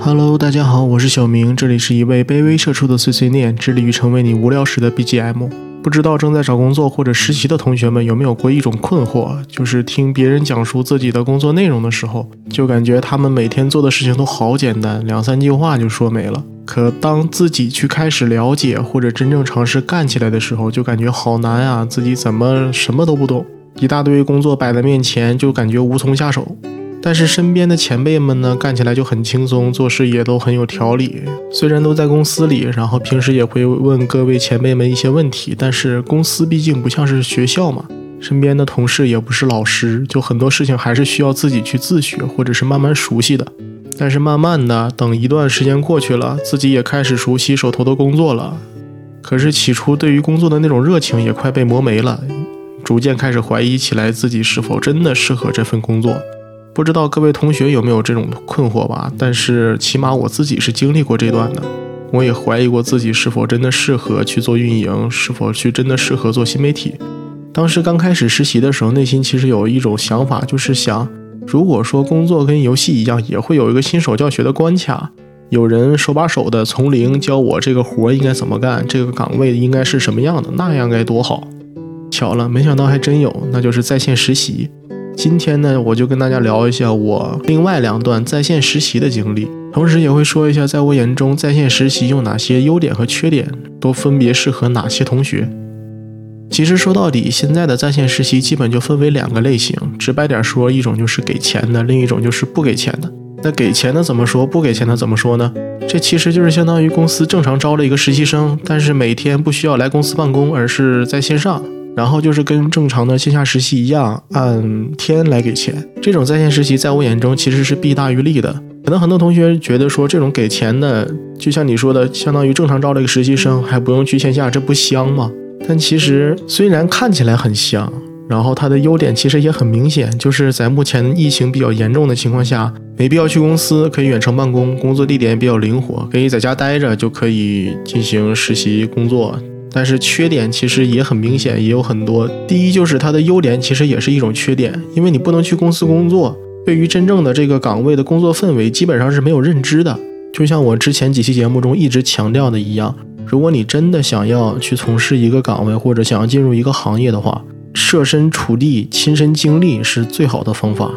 Hello，大家好，我是小明，这里是一位卑微社畜的碎碎念，致力于成为你无聊时的 BGM。不知道正在找工作或者实习的同学们有没有过一种困惑，就是听别人讲述自己的工作内容的时候，就感觉他们每天做的事情都好简单，两三句话就说没了。可当自己去开始了解或者真正尝试干起来的时候，就感觉好难啊，自己怎么什么都不懂，一大堆工作摆在面前，就感觉无从下手。但是身边的前辈们呢，干起来就很轻松，做事也都很有条理。虽然都在公司里，然后平时也会问各位前辈们一些问题，但是公司毕竟不像是学校嘛，身边的同事也不是老师，就很多事情还是需要自己去自学，或者是慢慢熟悉的。但是慢慢的，等一段时间过去了，自己也开始熟悉手头的工作了。可是起初对于工作的那种热情也快被磨没了，逐渐开始怀疑起来自己是否真的适合这份工作。不知道各位同学有没有这种困惑吧？但是起码我自己是经历过这段的。我也怀疑过自己是否真的适合去做运营，是否去真的适合做新媒体。当时刚开始实习的时候，内心其实有一种想法，就是想，如果说工作跟游戏一样，也会有一个新手教学的关卡，有人手把手的从零教我这个活应该怎么干，这个岗位应该是什么样的，那样该多好。巧了，没想到还真有，那就是在线实习。今天呢，我就跟大家聊一下我另外两段在线实习的经历，同时也会说一下，在我眼中在线实习有哪些优点和缺点，都分别适合哪些同学。其实说到底，现在的在线实习基本就分为两个类型，直白点说，一种就是给钱的，另一种就是不给钱的。那给钱的怎么说？不给钱的怎么说呢？这其实就是相当于公司正常招了一个实习生，但是每天不需要来公司办公，而是在线上。然后就是跟正常的线下实习一样，按天来给钱。这种在线实习在我眼中其实是弊大于利的。可能很多同学觉得说，这种给钱的，就像你说的，相当于正常招了一个实习生，还不用去线下，这不香吗？但其实虽然看起来很香，然后它的优点其实也很明显，就是在目前疫情比较严重的情况下，没必要去公司，可以远程办公，工作地点也比较灵活，可以在家待着就可以进行实习工作。但是缺点其实也很明显，也有很多。第一就是它的优点其实也是一种缺点，因为你不能去公司工作，对于真正的这个岗位的工作氛围基本上是没有认知的。就像我之前几期节目中一直强调的一样，如果你真的想要去从事一个岗位，或者想要进入一个行业的话，设身处地、亲身经历是最好的方法。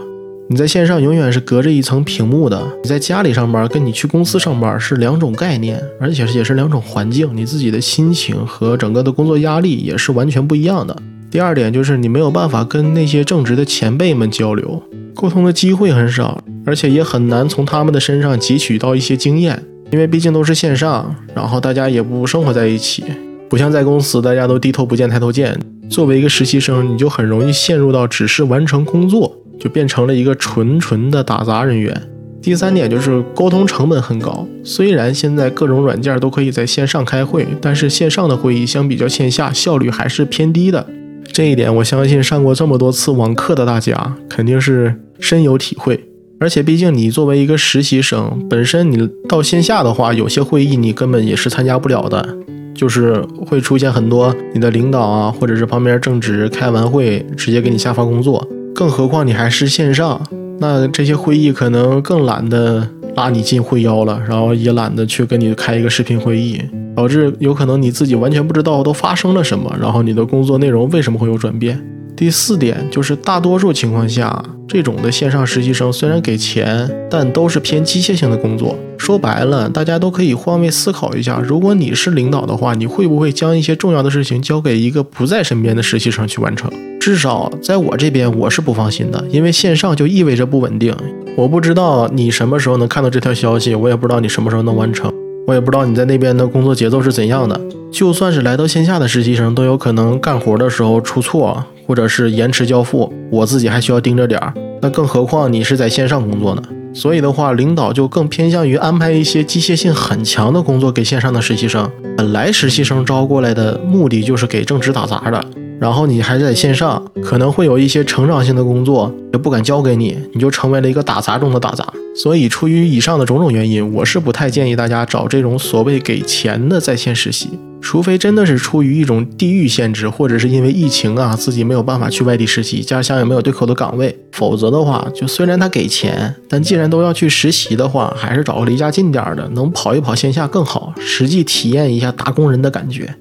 你在线上永远是隔着一层屏幕的，你在家里上班跟你去公司上班是两种概念，而且也是两种环境，你自己的心情和整个的工作压力也是完全不一样的。第二点就是你没有办法跟那些正直的前辈们交流，沟通的机会很少，而且也很难从他们的身上汲取到一些经验，因为毕竟都是线上，然后大家也不生活在一起，不像在公司大家都低头不见抬头见。作为一个实习生，你就很容易陷入到只是完成工作。就变成了一个纯纯的打杂人员。第三点就是沟通成本很高。虽然现在各种软件都可以在线上开会，但是线上的会议相比较线下效率还是偏低的。这一点我相信上过这么多次网课的大家肯定是深有体会。而且毕竟你作为一个实习生，本身你到线下的话，有些会议你根本也是参加不了的，就是会出现很多你的领导啊，或者是旁边正职开完会直接给你下发工作。更何况你还是线上，那这些会议可能更懒得拉你进会邀了，然后也懒得去跟你开一个视频会议，导致有可能你自己完全不知道都发生了什么，然后你的工作内容为什么会有转变。第四点就是大多数情况下。这种的线上实习生虽然给钱，但都是偏机械性的工作。说白了，大家都可以换位思考一下：如果你是领导的话，你会不会将一些重要的事情交给一个不在身边的实习生去完成？至少在我这边，我是不放心的，因为线上就意味着不稳定。我不知道你什么时候能看到这条消息，我也不知道你什么时候能完成，我也不知道你在那边的工作节奏是怎样的。就算是来到线下的实习生，都有可能干活的时候出错。或者是延迟交付，我自己还需要盯着点儿，那更何况你是在线上工作呢？所以的话，领导就更偏向于安排一些机械性很强的工作给线上的实习生。本来实习生招过来的目的就是给正职打杂的，然后你还在线上，可能会有一些成长性的工作也不敢交给你，你就成为了一个打杂中的打杂。所以，出于以上的种种原因，我是不太建议大家找这种所谓给钱的在线实习。除非真的是出于一种地域限制，或者是因为疫情啊，自己没有办法去外地实习，家乡也没有对口的岗位，否则的话，就虽然他给钱，但既然都要去实习的话，还是找个离家近点的，能跑一跑线下更好，实际体验一下打工人的感觉。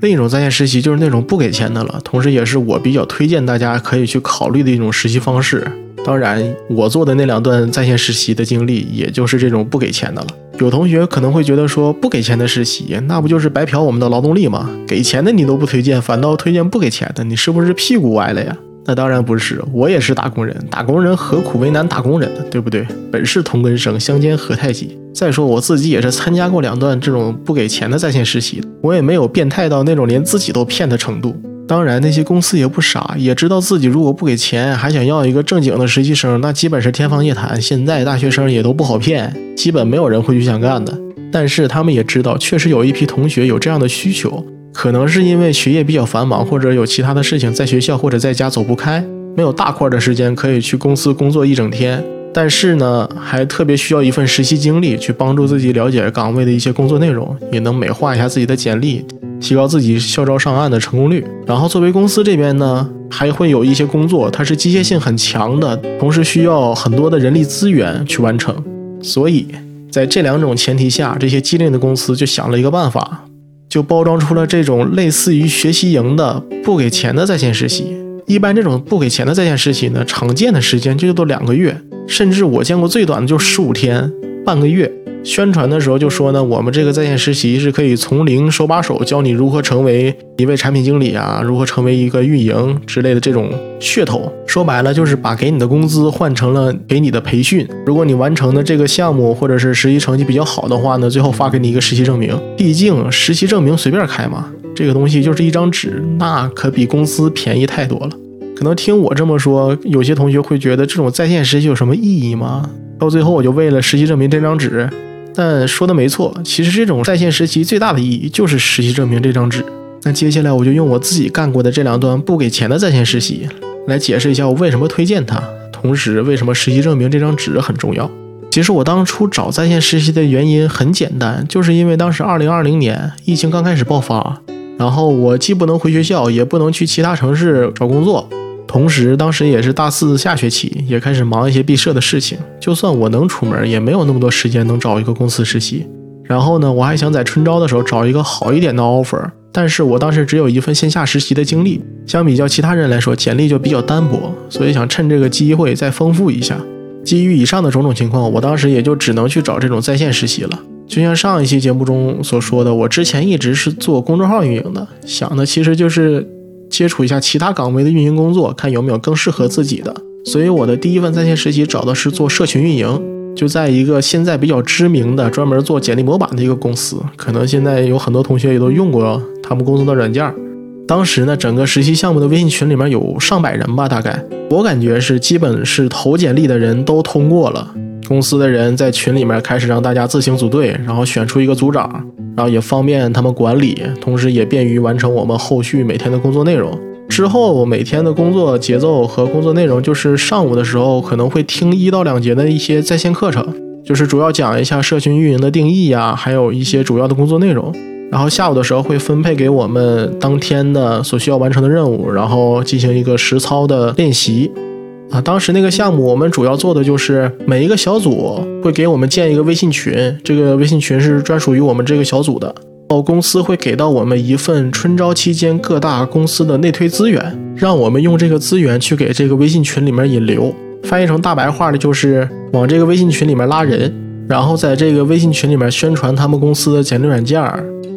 另一种在线实习就是那种不给钱的了，同时也是我比较推荐大家可以去考虑的一种实习方式。当然，我做的那两段在线实习的经历，也就是这种不给钱的了。有同学可能会觉得说，不给钱的实习，那不就是白嫖我们的劳动力吗？给钱的你都不推荐，反倒推荐不给钱的，你是不是屁股歪了呀？那当然不是，我也是打工人，打工人何苦为难打工人呢？对不对？本是同根生，相煎何太急。再说我自己也是参加过两段这种不给钱的在线实习，我也没有变态到那种连自己都骗的程度。当然，那些公司也不傻，也知道自己如果不给钱，还想要一个正经的实习生，那基本是天方夜谭。现在大学生也都不好骗，基本没有人会去想干的。但是他们也知道，确实有一批同学有这样的需求。可能是因为学业比较繁忙，或者有其他的事情，在学校或者在家走不开，没有大块的时间可以去公司工作一整天。但是呢，还特别需要一份实习经历，去帮助自己了解岗位的一些工作内容，也能美化一下自己的简历，提高自己校招上岸的成功率。然后作为公司这边呢，还会有一些工作，它是机械性很强的，同时需要很多的人力资源去完成。所以在这两种前提下，这些机灵的公司就想了一个办法。就包装出了这种类似于学习营的不给钱的在线实习。一般这种不给钱的在线实习呢，常见的时间就都两个月，甚至我见过最短的就十五天，半个月。宣传的时候就说呢，我们这个在线实习是可以从零手把手教你如何成为一位产品经理啊，如何成为一个运营之类的这种噱头。说白了就是把给你的工资换成了给你的培训。如果你完成的这个项目或者是实习成绩比较好的话呢，最后发给你一个实习证明。毕竟实习证明随便开嘛，这个东西就是一张纸，那可比工资便宜太多了。可能听我这么说，有些同学会觉得这种在线实习有什么意义吗？到最后我就为了实习证明这张纸。但说的没错，其实这种在线实习最大的意义就是实习证明这张纸。那接下来我就用我自己干过的这两段不给钱的在线实习来解释一下我为什么推荐它，同时为什么实习证明这张纸很重要。其实我当初找在线实习的原因很简单，就是因为当时二零二零年疫情刚开始爆发，然后我既不能回学校，也不能去其他城市找工作。同时，当时也是大四下学期，也开始忙一些毕设的事情。就算我能出门，也没有那么多时间能找一个公司实习。然后呢，我还想在春招的时候找一个好一点的 offer，但是我当时只有一份线下实习的经历，相比较其他人来说，简历就比较单薄，所以想趁这个机会再丰富一下。基于以上的种种情况，我当时也就只能去找这种在线实习了。就像上一期节目中所说的，我之前一直是做公众号运营的，想的其实就是。接触一下其他岗位的运营工作，看有没有更适合自己的。所以我的第一份在线实习找的是做社群运营，就在一个现在比较知名的专门做简历模板的一个公司。可能现在有很多同学也都用过他们公司的软件。当时呢，整个实习项目的微信群里面有上百人吧，大概我感觉是基本是投简历的人都通过了。公司的人在群里面开始让大家自行组队，然后选出一个组长，然后也方便他们管理，同时也便于完成我们后续每天的工作内容。之后每天的工作节奏和工作内容就是上午的时候可能会听一到两节的一些在线课程，就是主要讲一下社群运营的定义呀，还有一些主要的工作内容。然后下午的时候会分配给我们当天的所需要完成的任务，然后进行一个实操的练习。啊，当时那个项目，我们主要做的就是每一个小组会给我们建一个微信群，这个微信群是专属于我们这个小组的。哦，公司会给到我们一份春招期间各大公司的内推资源，让我们用这个资源去给这个微信群里面引流。翻译成大白话的就是往这个微信群里面拉人，然后在这个微信群里面宣传他们公司的简历软件，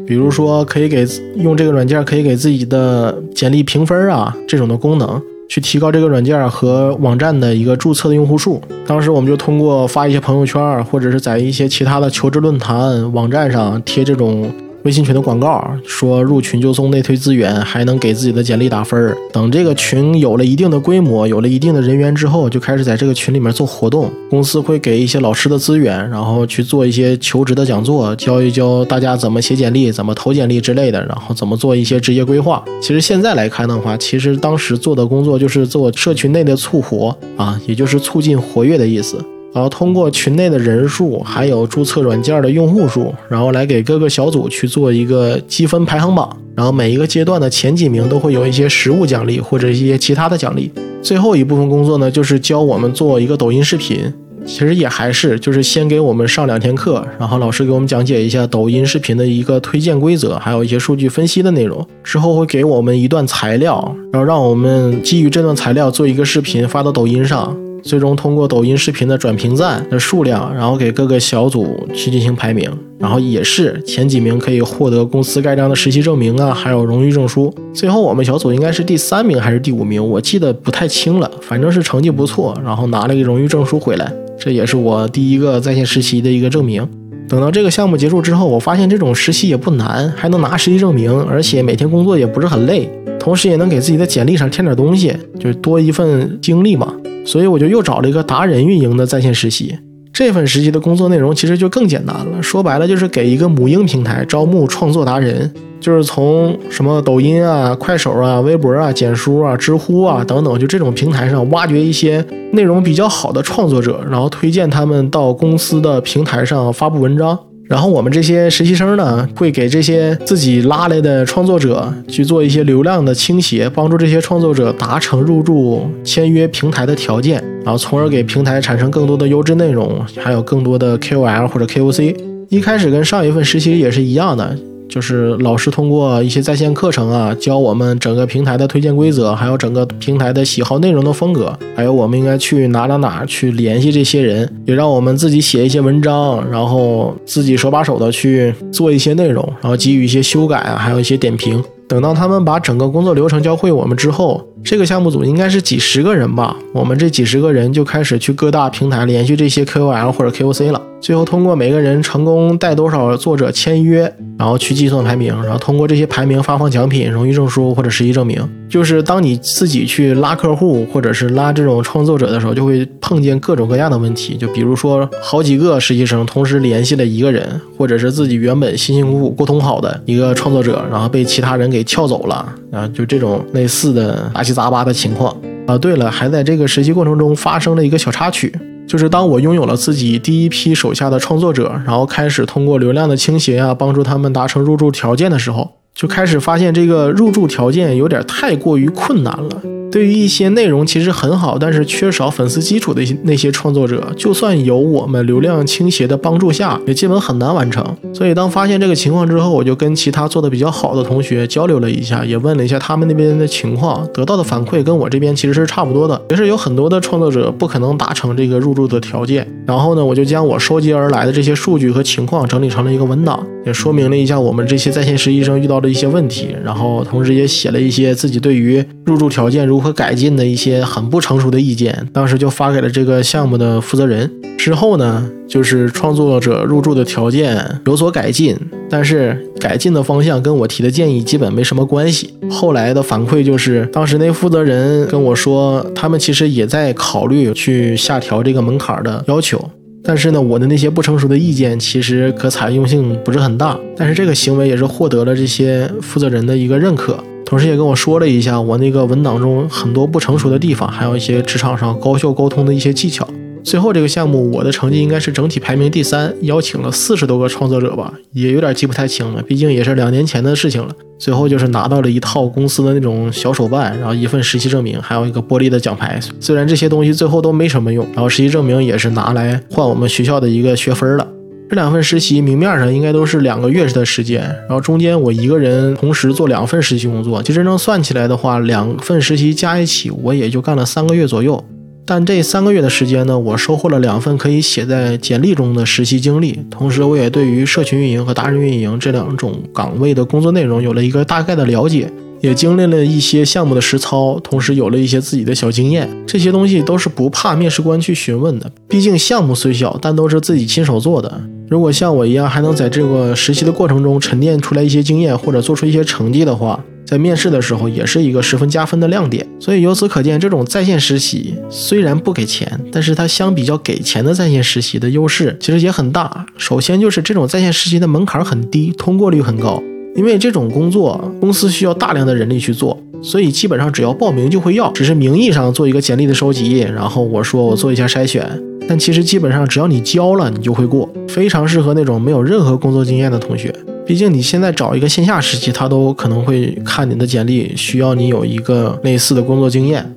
比如说可以给用这个软件可以给自己的简历评分啊这种的功能。去提高这个软件和网站的一个注册的用户数。当时我们就通过发一些朋友圈，或者是在一些其他的求职论坛网站上贴这种。微信群的广告说入群就送内推资源，还能给自己的简历打分儿。等这个群有了一定的规模，有了一定的人员之后，就开始在这个群里面做活动。公司会给一些老师的资源，然后去做一些求职的讲座，教一教大家怎么写简历、怎么投简历之类的，然后怎么做一些职业规划。其实现在来看的话，其实当时做的工作就是做社群内的促活啊，也就是促进活跃的意思。然后通过群内的人数，还有注册软件的用户数，然后来给各个小组去做一个积分排行榜。然后每一个阶段的前几名都会有一些实物奖励或者一些其他的奖励。最后一部分工作呢，就是教我们做一个抖音视频。其实也还是，就是先给我们上两天课，然后老师给我们讲解一下抖音视频的一个推荐规则，还有一些数据分析的内容。之后会给我们一段材料，然后让我们基于这段材料做一个视频发到抖音上。最终通过抖音视频的转评赞的数量，然后给各个小组去进行排名，然后也是前几名可以获得公司盖章的实习证明啊，还有荣誉证书。最后我们小组应该是第三名还是第五名，我记得不太清了，反正是成绩不错，然后拿了一个荣誉证书回来，这也是我第一个在线实习的一个证明。等到这个项目结束之后，我发现这种实习也不难，还能拿实习证明，而且每天工作也不是很累，同时也能给自己的简历上添点东西，就是多一份经历嘛。所以我就又找了一个达人运营的在线实习。这份实习的工作内容其实就更简单了，说白了就是给一个母婴平台招募创作达人，就是从什么抖音啊、快手啊、微博啊、简书啊、知乎啊等等，就这种平台上挖掘一些内容比较好的创作者，然后推荐他们到公司的平台上发布文章。然后我们这些实习生呢，会给这些自己拉来的创作者去做一些流量的倾斜，帮助这些创作者达成入驻签约平台的条件，然后从而给平台产生更多的优质内容，还有更多的 KOL 或者 KOC。一开始跟上一份实习也是一样的。就是老师通过一些在线课程啊，教我们整个平台的推荐规则，还有整个平台的喜好内容的风格，还有我们应该去哪哪哪去联系这些人，也让我们自己写一些文章，然后自己手把手的去做一些内容，然后给予一些修改啊，还有一些点评。等到他们把整个工作流程教会我们之后，这个项目组应该是几十个人吧，我们这几十个人就开始去各大平台联系这些 KOL 或者 KOC 了。最后通过每个人成功带多少作者签约，然后去计算排名，然后通过这些排名发放奖品、荣誉证书或者实习证明。就是当你自己去拉客户或者是拉这种创作者的时候，就会碰见各种各样的问题。就比如说好几个实习生同时联系了一个人，或者是自己原本辛辛苦苦沟通好的一个创作者，然后被其他人给撬走了啊，就这种类似的杂杂八的情况啊。对了，还在这个实习过程中发生了一个小插曲。就是当我拥有了自己第一批手下的创作者，然后开始通过流量的倾斜啊，帮助他们达成入驻条件的时候。就开始发现这个入驻条件有点太过于困难了。对于一些内容其实很好，但是缺少粉丝基础的那些创作者，就算有我们流量倾斜的帮助下，也基本很难完成。所以当发现这个情况之后，我就跟其他做的比较好的同学交流了一下，也问了一下他们那边的情况，得到的反馈跟我这边其实是差不多的，也是有很多的创作者不可能达成这个入驻的条件。然后呢，我就将我收集而来的这些数据和情况整理成了一个文档，也说明了一下我们这些在线实习生遇到的一些问题，然后同时也写了一些自己对于入住条件如何改进的一些很不成熟的意见，当时就发给了这个项目的负责人。之后呢，就是创作者入住的条件有所改进，但是改进的方向跟我提的建议基本没什么关系。后来的反馈就是，当时那负责人跟我说，他们其实也在考虑去下调这个门槛的要求。但是呢，我的那些不成熟的意见其实可采用性不是很大，但是这个行为也是获得了这些负责人的一个认可，同时也跟我说了一下我那个文档中很多不成熟的地方，还有一些职场上高效沟通的一些技巧。最后这个项目，我的成绩应该是整体排名第三，邀请了四十多个创作者吧，也有点记不太清了，毕竟也是两年前的事情了。最后就是拿到了一套公司的那种小手办，然后一份实习证明，还有一个玻璃的奖牌。虽然这些东西最后都没什么用，然后实习证明也是拿来换我们学校的一个学分了。这两份实习明面上应该都是两个月的时间，然后中间我一个人同时做两份实习工作，其实真正算起来的话，两份实习加一起我也就干了三个月左右。但这三个月的时间呢，我收获了两份可以写在简历中的实习经历，同时我也对于社群运营和达人运营这两种岗位的工作内容有了一个大概的了解，也经历了一些项目的实操，同时有了一些自己的小经验。这些东西都是不怕面试官去询问的，毕竟项目虽小，但都是自己亲手做的。如果像我一样还能在这个实习的过程中沉淀出来一些经验，或者做出一些成绩的话。在面试的时候也是一个十分加分的亮点，所以由此可见，这种在线实习虽然不给钱，但是它相比较给钱的在线实习的优势其实也很大。首先就是这种在线实习的门槛很低，通过率很高，因为这种工作公司需要大量的人力去做，所以基本上只要报名就会要，只是名义上做一个简历的收集，然后我说我做一下筛选。但其实基本上只要你交了，你就会过，非常适合那种没有任何工作经验的同学。毕竟你现在找一个线下实习，他都可能会看你的简历，需要你有一个类似的工作经验。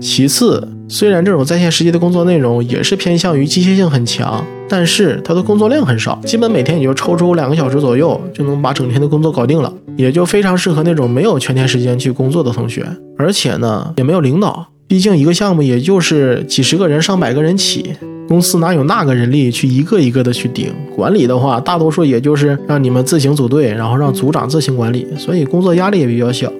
其次，虽然这种在线实习的工作内容也是偏向于机械性很强，但是它的工作量很少，基本每天也就抽出两个小时左右就能把整天的工作搞定了，也就非常适合那种没有全天时间去工作的同学。而且呢，也没有领导，毕竟一个项目也就是几十个人、上百个人起。公司哪有那个人力去一个一个的去顶管理的话，大多数也就是让你们自行组队，然后让组长自行管理，所以工作压力也比较小。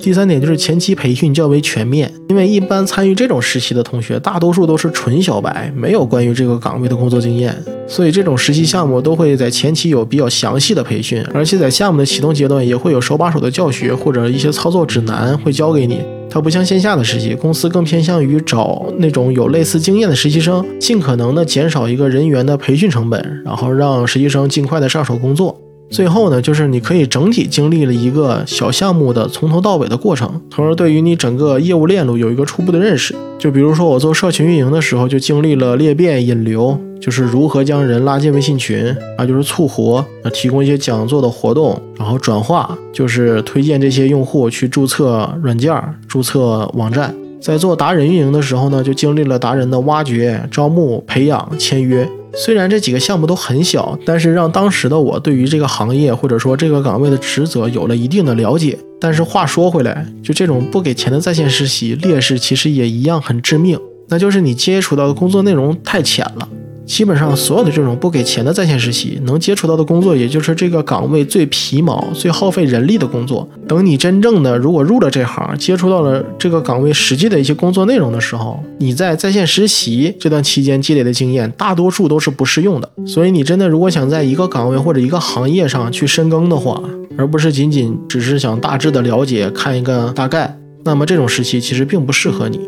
第三点就是前期培训较为全面，因为一般参与这种实习的同学，大多数都是纯小白，没有关于这个岗位的工作经验，所以这种实习项目都会在前期有比较详细的培训，而且在项目的启动阶段也会有手把手的教学或者一些操作指南会教给你。它不像线下的实习，公司更偏向于找那种有类似经验的实习生，尽可能的减少一个人员的培训成本，然后让实习生尽快的上手工作。最后呢，就是你可以整体经历了一个小项目的从头到尾的过程，从而对于你整个业务链路有一个初步的认识。就比如说我做社群运营的时候，就经历了裂变、引流，就是如何将人拉进微信群啊，就是促活，啊，提供一些讲座的活动，然后转化，就是推荐这些用户去注册软件、注册网站。在做达人运营的时候呢，就经历了达人的挖掘、招募、培养、签约。虽然这几个项目都很小，但是让当时的我对于这个行业或者说这个岗位的职责有了一定的了解。但是话说回来，就这种不给钱的在线实习，劣势其实也一样很致命，那就是你接触到的工作内容太浅了。基本上所有的这种不给钱的在线实习，能接触到的工作，也就是这个岗位最皮毛、最耗费人力的工作。等你真正的如果入了这行，接触到了这个岗位实际的一些工作内容的时候，你在在线实习这段期间积累的经验，大多数都是不适用的。所以你真的如果想在一个岗位或者一个行业上去深耕的话，而不是仅仅只是想大致的了解、看一个大概，那么这种实习其实并不适合你。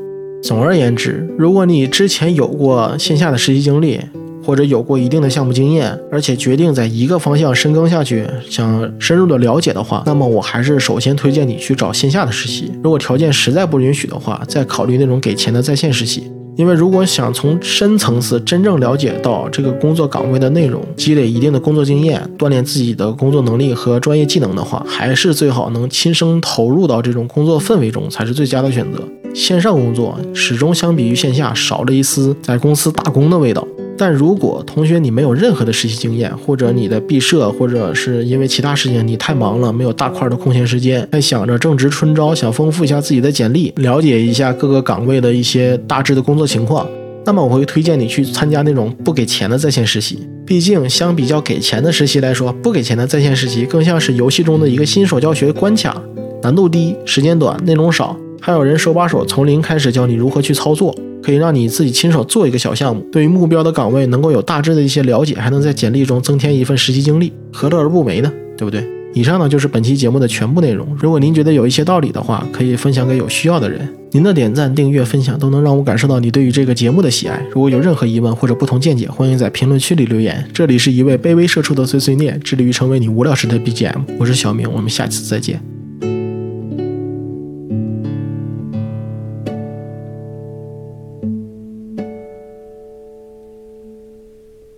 总而言之，如果你之前有过线下的实习经历，或者有过一定的项目经验，而且决定在一个方向深耕下去，想深入的了解的话，那么我还是首先推荐你去找线下的实习。如果条件实在不允许的话，再考虑那种给钱的在线实习。因为如果想从深层次真正了解到这个工作岗位的内容，积累一定的工作经验，锻炼自己的工作能力和专业技能的话，还是最好能亲身投入到这种工作氛围中才是最佳的选择。线上工作始终相比于线下少了一丝在公司打工的味道。但如果同学你没有任何的实习经验，或者你的毕设，或者是因为其他事情你太忙了，没有大块的空闲时间，还想着正值春招，想丰富一下自己的简历，了解一下各个岗位的一些大致的工作情况，那么我会推荐你去参加那种不给钱的在线实习。毕竟相比较给钱的实习来说，不给钱的在线实习更像是游戏中的一个新手教学关卡，难度低，时间短，内容少，还有人手把手从零开始教你如何去操作。可以让你自己亲手做一个小项目，对于目标的岗位能够有大致的一些了解，还能在简历中增添一份实习经历，何乐而不为呢？对不对？以上呢就是本期节目的全部内容。如果您觉得有一些道理的话，可以分享给有需要的人。您的点赞、订阅、分享都能让我感受到你对于这个节目的喜爱。如果有任何疑问或者不同见解，欢迎在评论区里留言。这里是一位卑微社畜的碎碎念，致力于成为你无聊时的 BGM。我是小明，我们下期再见。